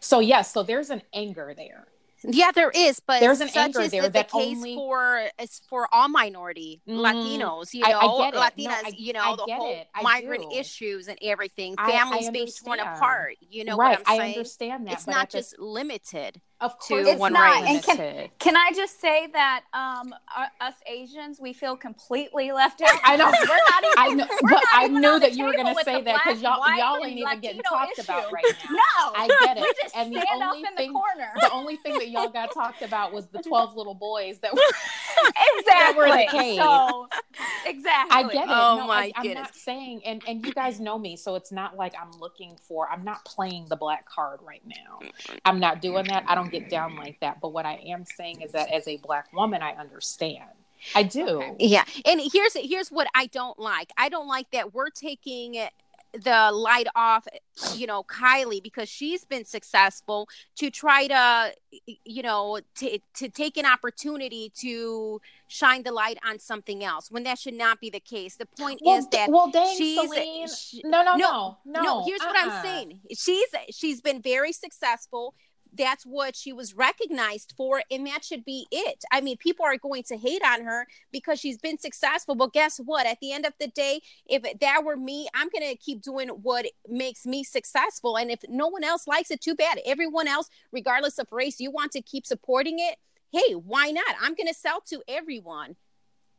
So yes, so there's an anger there. Yeah, there is, but there's an anger there the, that the case only for it's for all minority mm, Latinos, you know, I, I Latinas, no, I, you know, the whole migrant do. issues and everything, families being torn apart. You know right. what I'm saying? I understand that. It's not just limited of course, it's not. And can, can I just say that um, us Asians, we feel completely left out. I know. we're not even, I know, but I knew that you were going to say that because y'all y'all ain't even Latino getting talked issue. about right now. No, I get it. We just and the only in thing, the corner. the only thing that y'all got talked about was the twelve little boys that were exactly. that were the cave. So, exactly. I get it. Oh no, my I, goodness. I'm not saying, and and you guys know me, so it's not like I'm looking for. I'm not playing the black card right now. I'm not doing that. I don't get down like that. But what I am saying is that as a black woman, I understand. I do. Okay. Yeah. And here's here's what I don't like. I don't like that we're taking the light off you know kylie because she's been successful to try to you know to, to take an opportunity to shine the light on something else when that should not be the case the point well, is that well dang, she's Celine. She, no, no no no no here's uh-uh. what i'm uh-uh. saying she's she's been very successful that's what she was recognized for and that should be it i mean people are going to hate on her because she's been successful but guess what at the end of the day if that were me i'm going to keep doing what makes me successful and if no one else likes it too bad everyone else regardless of race you want to keep supporting it hey why not i'm going to sell to everyone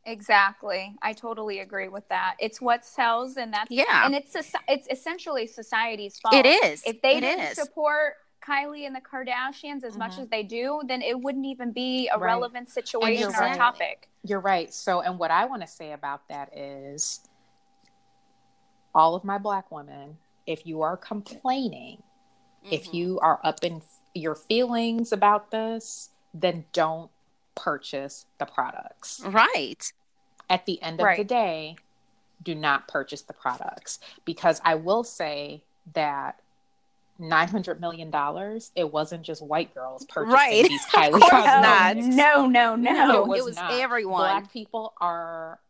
Exactly. I totally agree with that. It's what sells and that's yeah. And it's it's essentially society's fault. It is. If they it didn't is. support Kylie and the Kardashians as mm-hmm. much as they do, then it wouldn't even be a right. relevant situation or right. topic. You're right. So, and what I want to say about that is all of my black women, if you are complaining, mm-hmm. if you are up in your feelings about this, then don't purchase the products. Right. At the end of right. the day, do not purchase the products because I will say that nine hundred million dollars, it wasn't just white girls purchasing right. these Kylie cosmetics. No, no, no, no. It was, it was everyone. Black people are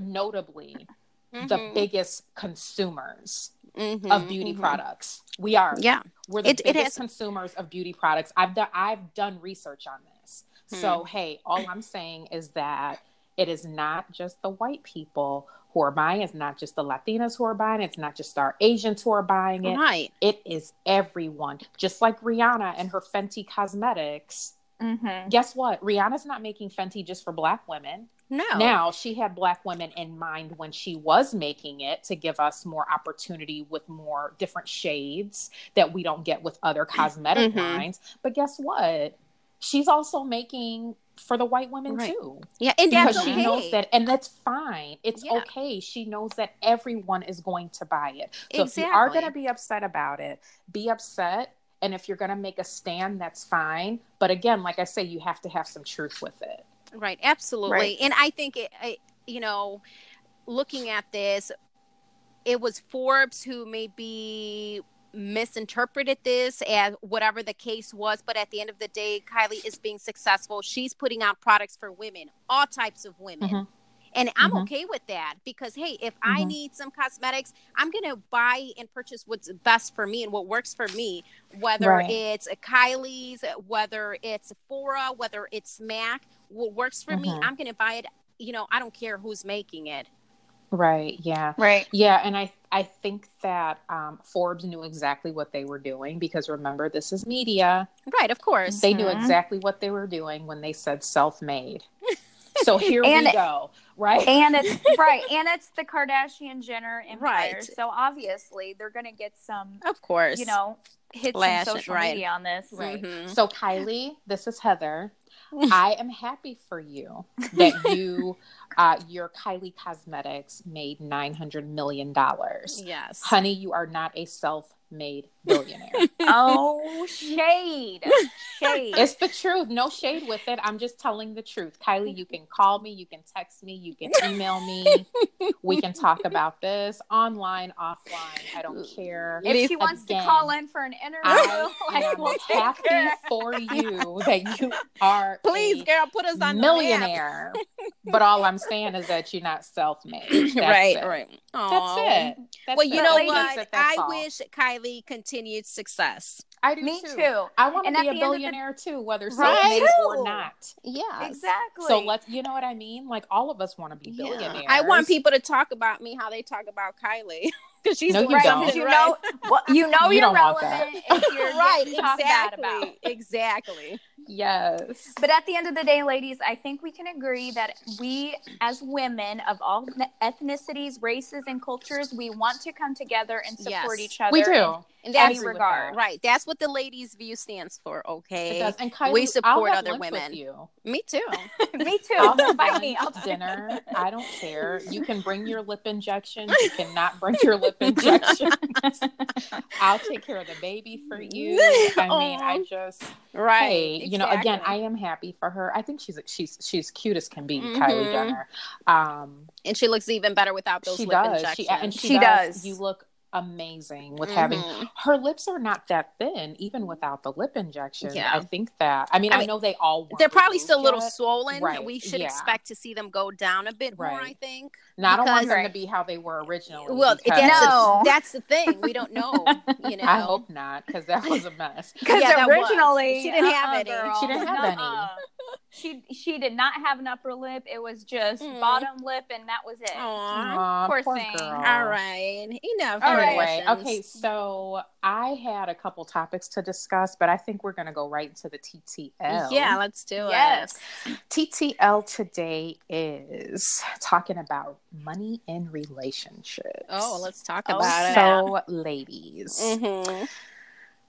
notably mm-hmm. the biggest consumers mm-hmm, of beauty mm-hmm. products. We are. Yeah, we're the it, biggest it has... consumers of beauty products. I've done. I've done research on this. Hmm. So hey, all I'm saying is that it is not just the white people who are buying. It's not just the Latinas who are buying. It's not just our Asians who are buying it. Right. It is everyone. Just like Rihanna and her Fenty Cosmetics. Mm-hmm. Guess what? Rihanna's not making Fenty just for Black women. No. Now she had Black women in mind when she was making it to give us more opportunity with more different shades that we don't get with other cosmetic mm-hmm. lines. But guess what? She's also making for the white women right. too. Yeah, and because okay. she knows that, and that's fine. It's yeah. okay. She knows that everyone is going to buy it. So exactly. if you are going to be upset about it, be upset. And if you're going to make a stand, that's fine. But again, like I say, you have to have some truth with it. Right. Absolutely. Right. And I think it, I, you know, looking at this, it was Forbes who may be misinterpreted this as whatever the case was but at the end of the day kylie is being successful she's putting out products for women all types of women mm-hmm. and i'm mm-hmm. okay with that because hey if mm-hmm. i need some cosmetics i'm gonna buy and purchase what's best for me and what works for me whether right. it's kylie's whether it's sephora whether it's MAC, what works for me mm-hmm. i'm gonna buy it you know i don't care who's making it Right. Yeah. Right. Yeah. And I, I think that um, Forbes knew exactly what they were doing because remember, this is media. Right. Of course. They mm-hmm. knew exactly what they were doing when they said self made. So here we go. Right. And it's right. And it's the Kardashian Jenner empire. Right. So obviously they're going to get some, of course, you know, hits on social right. media on this. Right. Mm-hmm. So Kylie, this is Heather. I am happy for you that you, uh, your Kylie Cosmetics made nine hundred million dollars. Yes, honey, you are not a self made billionaire. oh, shade. Shade. It's the truth. No shade with it. I'm just telling the truth. Kylie, you can call me, you can text me, you can email me. we can talk about this online, offline. I don't care. If she wants Again, to call in for an interview, I, I am happy for you that you are please, girl, put us on millionaire. but all I'm saying is that you're not self made. Right, it. right. Aww. That's it. That's well, you know what? I all. wish Kylie continued success. I do Me too. too. I want to be a billionaire the... too, whether self-made right? or not. Yeah, exactly. So let's, you know what I mean? Like all of us want to be billionaires. I want people to talk about me how they talk about Kylie. because she's No, doing you don't. you right. know, well, you know You you're don't want that. relevant if you're right, getting talked about. exactly, exactly. Yes. But at the end of the day, ladies, I think we can agree that we, as women of all ethnicities, races, and cultures, we want to come together and support Yes. each other. we do. in And any that's agree with regard. that. right. That's what the ladies' view stands for. It Okay, does. And Kylie, We I'll support have other lunch with women. you. me too. Me too. I'll Invite me. I'll lunch, dinner. I don't care. You can bring your lip injection. You cannot bring your lip injection. I'll take care of the baby for you. I mean, I just Right. hey, you know, again. I am happy for her. I think she's she's she's cute as can be, Mhm. Kylie Jenner. Um, and she looks even better without those she lip does. injections. She and she, She does. does. You look amazing with having Mhm. her lips are not that thin, even without the lip injection. Yeah. I think that. I mean, I I, mean, know they all. They're probably still a little yet. swollen. Right, We should yeah. expect to see them go down a bit more. I Right. think. No, I don't want because- them to be how they were originally. Well, because- that's No. the, that's the thing. We don't know. You know. I hope not, because that was a mess. Because Yeah, that was. originally She didn't have uh-uh, any. girl. She didn't have any. Nuh-uh. She she did not have an upper lip. It was just Mm. bottom lip, and that was it. Aw. Aw, poor poor thing. girl. All right. Enough. All right. Anyway, emotions. okay, so I had a couple topics to discuss, but I think we're going to go right into the TTL. Yeah, let's do Yes. it. TTL today is talking about money in relationships. Oh, let's talk Oh, about so, ladies, it.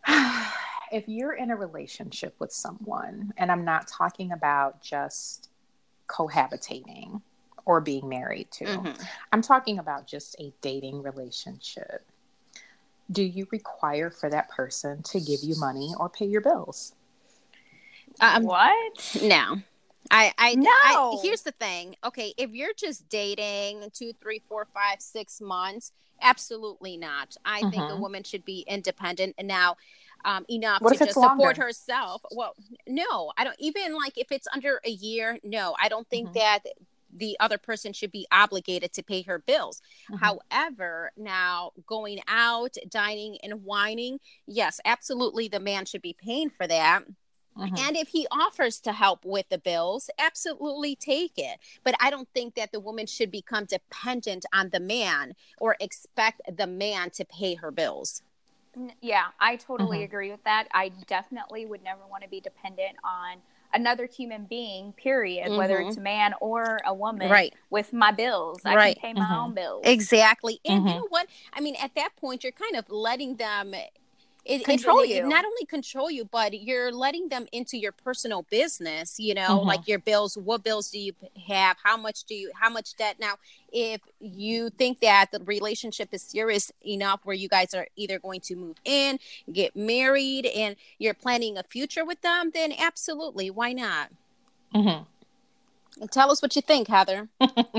if you're in a relationship with someone, and I'm not talking about just cohabitating or being married to, Mhm. I'm talking about just a dating relationship. Do you require for that person to give you money or pay your bills? Um, what? no. I, I, No. I, here's the thing. Okay, if you're just dating two, three, four, five, six months, absolutely not. I think a Mhm. woman should be independent and now um, enough What to just support herself. Well, no, I don't. Even like if it's under a year, no, I don't think Mhm. that the other person should be obligated to pay her bills. Mhm. However, now going out, dining, and wining, yes, absolutely, the man should be paying for that. Mhm. And if he offers to help with the bills, absolutely take it. But I don't think that the woman should become dependent on the man or expect the man to pay her bills. Yeah, I totally Mhm. agree with that. I definitely would never want to be dependent on another human being, period, whether Mhm. it's a man or a woman, Right. with my bills. I Right. can pay my Mhm. own bills. Exactly. And you Mhm. know what? I mean, at that point, you're kind of letting them. It, it- Control it- you. not only control you, but you're letting them into your personal business. You know, Mhm. like your bills. What bills do you have? How much do you? How much debt? Now, if you think that the relationship is serious enough where you guys are either going to move in, get married, and you're planning a future with them, then absolutely, why not? Mhm. And tell us what you think, Heather.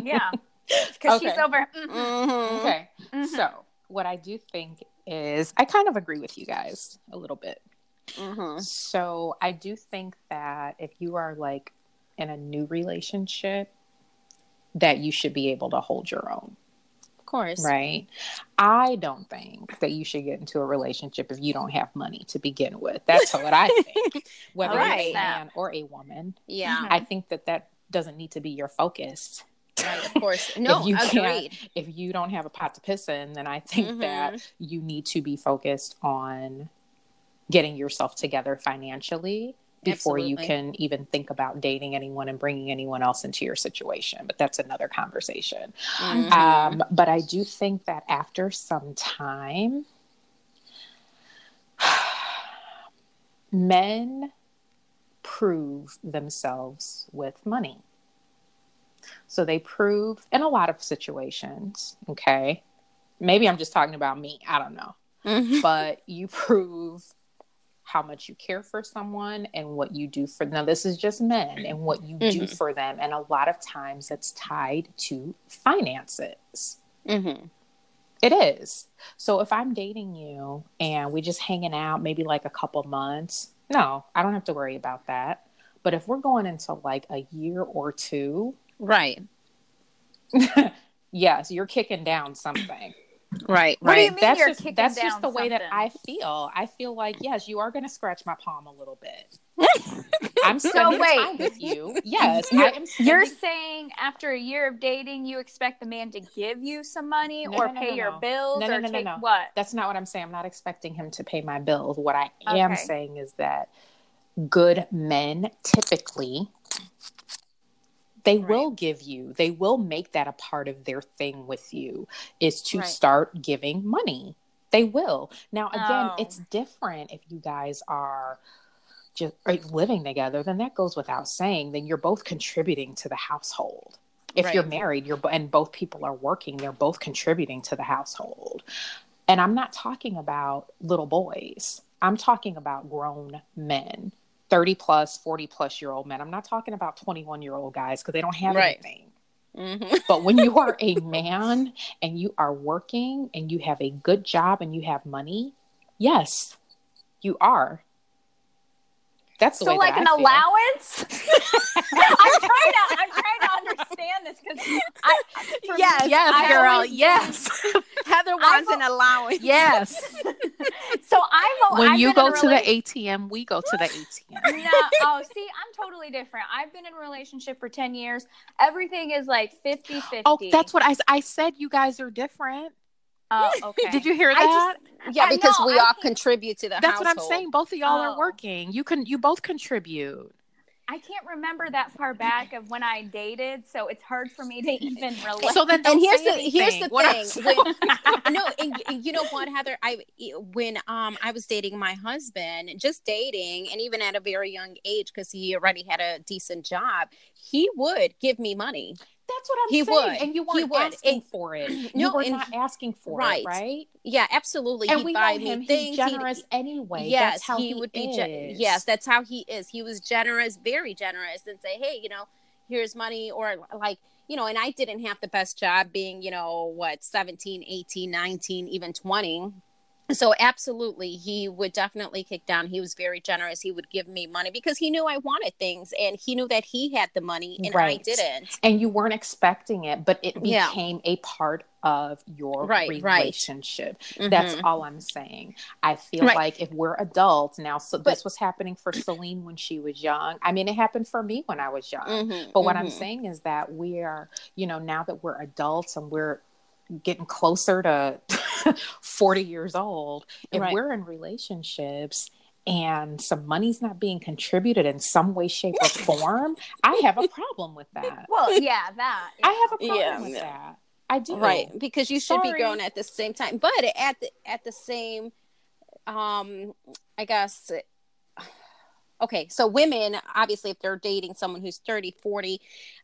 yeah, because she's Okay. over. mhm, Mhm. Okay. mhm. So, what I do think is, I kind of agree with you guys a little bit. Mhm. So, I do think that if you are like in a new relationship, that you should be able to hold your own, Of course. right? I don't think that you should get into a relationship if you don't have money to begin with. That's what I think. Whether you're a man or a woman, Yeah. I think that that doesn't need to be your focus. Right, of course. No, you can't- agreed. if you don't have a pot to piss in, then I think Mhm. that you need to be focused on getting yourself together financially before you can even think about dating anyone and bringing anyone else into your situation. But that's another conversation. Mhm. Um, but I do think that after some time, men prove themselves with money. So they prove in a lot of situations, okay? Maybe I'm just talking about me, I don't know. Mhm. But you prove how much you care for someone and what you do for now this is just men and what you do Mhm. for them and a lot of times it's tied to finances Mhm. it is. So if I'm dating you and we just hanging out maybe like a couple months, no, I don't have to worry about that. But if we're going into like a year or two, Right. yes, you're kicking down something. Right, What do right. you mean that's you're just that's down just the way that? I feel. I feel like yes, you are going to scratch my palm a little bit. I'm spending wait. time with you. Yes, You're- I am. You're saying after a year of dating, you expect the man to give you some money No, or no, no, pay no, your no. bills No, no, or no, no, take no. what? That's not what I'm saying. I'm not expecting him to pay my bills. What I am Okay. saying is that good men typically they Right. will give you, they will make that a part of their thing with you is to Right. start giving money. They will. Now again, Oh. it's different if you guys are just living together, then that goes without saying. Then you're both contributing to the household. If you're married, you're and both people are working, they're both contributing to the household. And I'm not talking about little boys. I'm talking about grown men, 30 plus, 40 plus year old men. I'm not talking about 21 year old guys because they don't have Right. anything. hmm But when you are a man and you are working and you have a good job and you have money, yes, you are. That's the So way like that an I allowance? I'm trying to I'm trying to understand this because I Yes, me, yes, I've girl. always Yes. Heather wants an allowance. Yes. So I've al- when I've you go in a to the ATM, we go to the ATM. no, oh, see, I'm totally different. I've been in a relationship for 10 years. Everything is like 50 50. Oh, that's what I, I said. You guys are different. Oh, okay. Did you hear I that? just- Yeah, I because know, we I all can't- contribute to the That's what I'm saying. Both of y'all Oh. are working. You can. You both contribute. I can't remember that far back of when I dated, so it's hard for me to even relate. So then, and here's say the here's the What thing. saying- When, no, and, and you know what, Heather? I when um I was dating my husband, just dating, and even at a very young age, because he already had a decent job, he would give me money. That's what I'm He saying. would. And you He weren't would. asking for it. You No, were not asking for right. it, right? Yeah, absolutely. And He'd we buy know him. things. He's He'd- generous anyway. yes, That's how he, he, would be. Ge- yes, that's how he is. He was generous, very generous, and say, "Hey, you know, here's money," or like, you know. And I didn't have the best job, being, you know, what 17, 18, 19, even 20. So absolutely, he would definitely kick down. He was very generous. He would give me money because he knew I wanted things, and he knew that he had the money and I didn't. and you weren't expecting it, but it Yeah. became a part of your Right, right. relationship. That's all I'm saying. I feel Right. like if we're adults now, so But- this was happening for Celine when she was young. I mean, it happened for me when I was young. Mhm, But what I'm mhm. saying is that we are, you know, now that we're adults and we're getting closer to 40 years old, if Right. we're in relationships and some money's not being contributed in some way, shape, or form, I have a problem with that. well, yeah, that. I have a problem Yeah. with that. I do. right because you should be Sorry. grown at the same time but at the at the same um i guess okay so women obviously if they're dating someone who's 30 40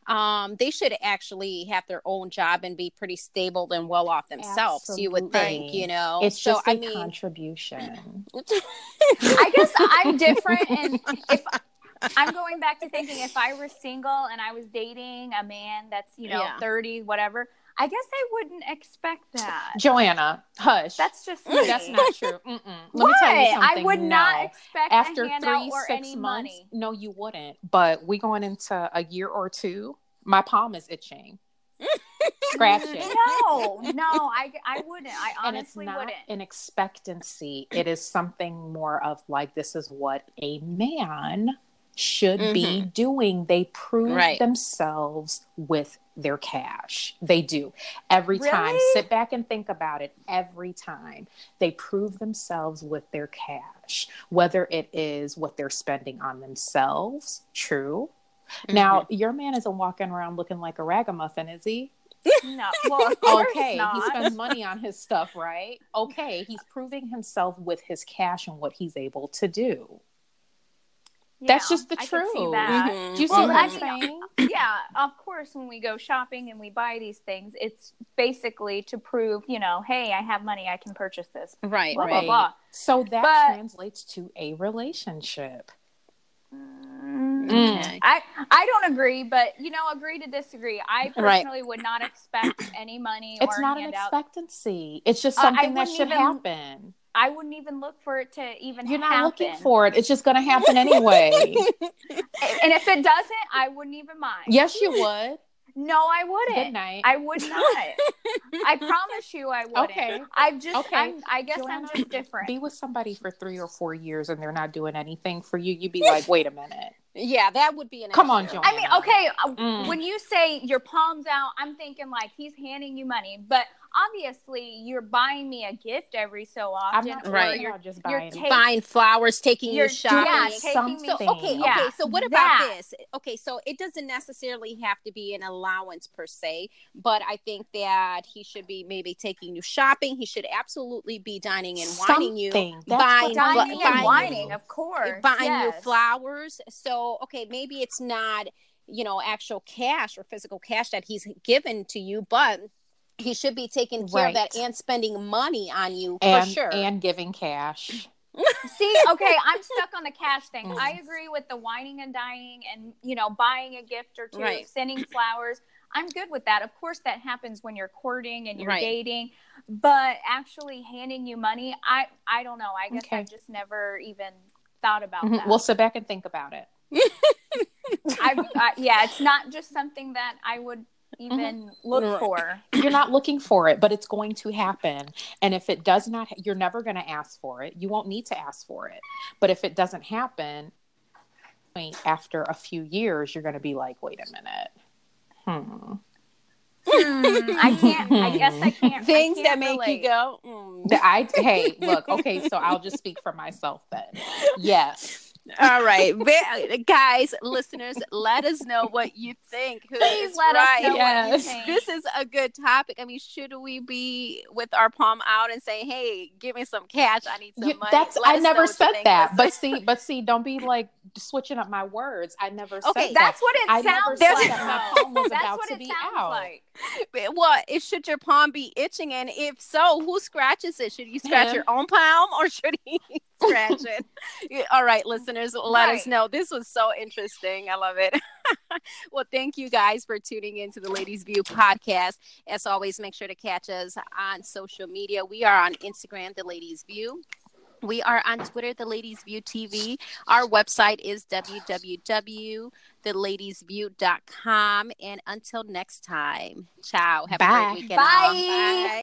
um they should actually have their own job and be pretty stable and well off themselves you would think you know It's so just a i mean contribution. I guess I'm different, and if I'm going back to thinking if I were single and I was dating a man that's you know Yeah. 30, whatever, I guess I wouldn't expect that. Joanna, hush. That's just me. that's not true. Mm-mm. Let Why? me tell you something. I would not expect After three, or six months, money. no, you wouldn't. But we going into a year or two. My palm is itching. Scratch it. No, no, I, I wouldn't. I and it's honestly not wouldn't. an expectancy. It is something more of like this is what a man should be doing. They prove Mm-hmm. Right. themselves with their cash. They do. Every time. Sit back and think about it. Every time. They prove themselves with their cash. Whether it is what they're spending on themselves, true. Mm-hmm. Now, your man isn't walking around looking like a ragamuffin, is he? No, well, okay, not. he spends money on his stuff, right? Okay, he's proving himself with his cash and what he's able to do. That's just the I could see truth. that. Mhm. Do you see Well, what I I'm saying? yeah, of course, when we go shopping and we buy these things, it's basically to prove, you know, hey, I have money, I can purchase this. right Blah, right blah, blah. So that But- translates to a relationship. Mm, Okay. I I don't agree, but you know, agree to disagree. I Right. personally would not expect any money It's or not an handout. expectancy. It's just Uh, something that should even- happen. I wouldn't even look for it to even You're not happen. looking for it. It's just going to happen anyway. And if it doesn't, I wouldn't even mind. yes, you would. No, I wouldn't. Good night. I would not. I promise you, I wouldn't. Okay. I've just, Okay. I'm, I guess Joanna, I'm just different. Be with somebody for three or four years and they're not doing anything for you. You'd be like, wait a minute. Yeah, that would be an Come on, issue. Joanna. I mean, okay, uh, Mm. when you say your palms out, I'm thinking like he's handing you money, but obviously you're buying me a gift every so I'm often. not or Right. right. You're, about just you're buying. taking- Buying flowers, taking you You're shopping. yeah, Doing taking me. So something. okay, Yeah. okay. So what about That. this? Okay, so it doesn't necessarily have to be an allowance per se, but I think that he should be maybe taking you shopping. He should absolutely be dining and wining you, Something. That's buying, what fla- Dining buying and you- of course. buying you flowers. So okay, maybe it's not you know actual cash or physical cash that he's given to you, but he should be taking care of that and spending money on you and for sure. and giving cash. See, okay, I'm stuck on the cash thing. Mm. I agree with the wining and dining and, you know, buying a gift or two, Right. sending flowers. I'm good with that. Of course, that happens when you're courting and you're Right. dating, but actually handing you money, I, I don't know. I guess I Okay. just never even thought about Mhm. that. We'll sit back and think about it. I, I, yeah, it's not just something that I would even look Right. for. You're not looking for it, but it's going to happen. And if it does not, you're never going to ask for it. You won't need to ask for it. But if it doesn't happen, after a few years, you're going to be like, wait a minute. Hmm. Hmm, I can't. I guess I can't. Things I that can't make relate. you go. mm. The- I hey, look, okay, so I'll just speak for myself then. Yes. All right, guys, listeners, let us know what you think. Who Please is let right? us know what you Yes. think. This is a good topic. I mean, should we be with our palm out and say, "Hey, give me some cash. I need some You- money." that's Let I never said that. But see, but see, don't be like switching up my words. I never Okay, said That's that. what it I sounds like. that my palm was That's about what to it be sounds out. like. what? It should your palm be itching? And if so, who scratches it? Should you scratch Him. your own palm or should he scratch it? All right, listeners, let us know. This was so interesting. I love it. well, thank you guys for tuning in to the Ladies View podcast. As always, make sure to catch us on social media. We are on Instagram, the Ladies View. We are on Twitter, The Ladies View TV. Our website is www.theladiesview.com. And until next time, ciao. Have a great weekend. Bye. Bye.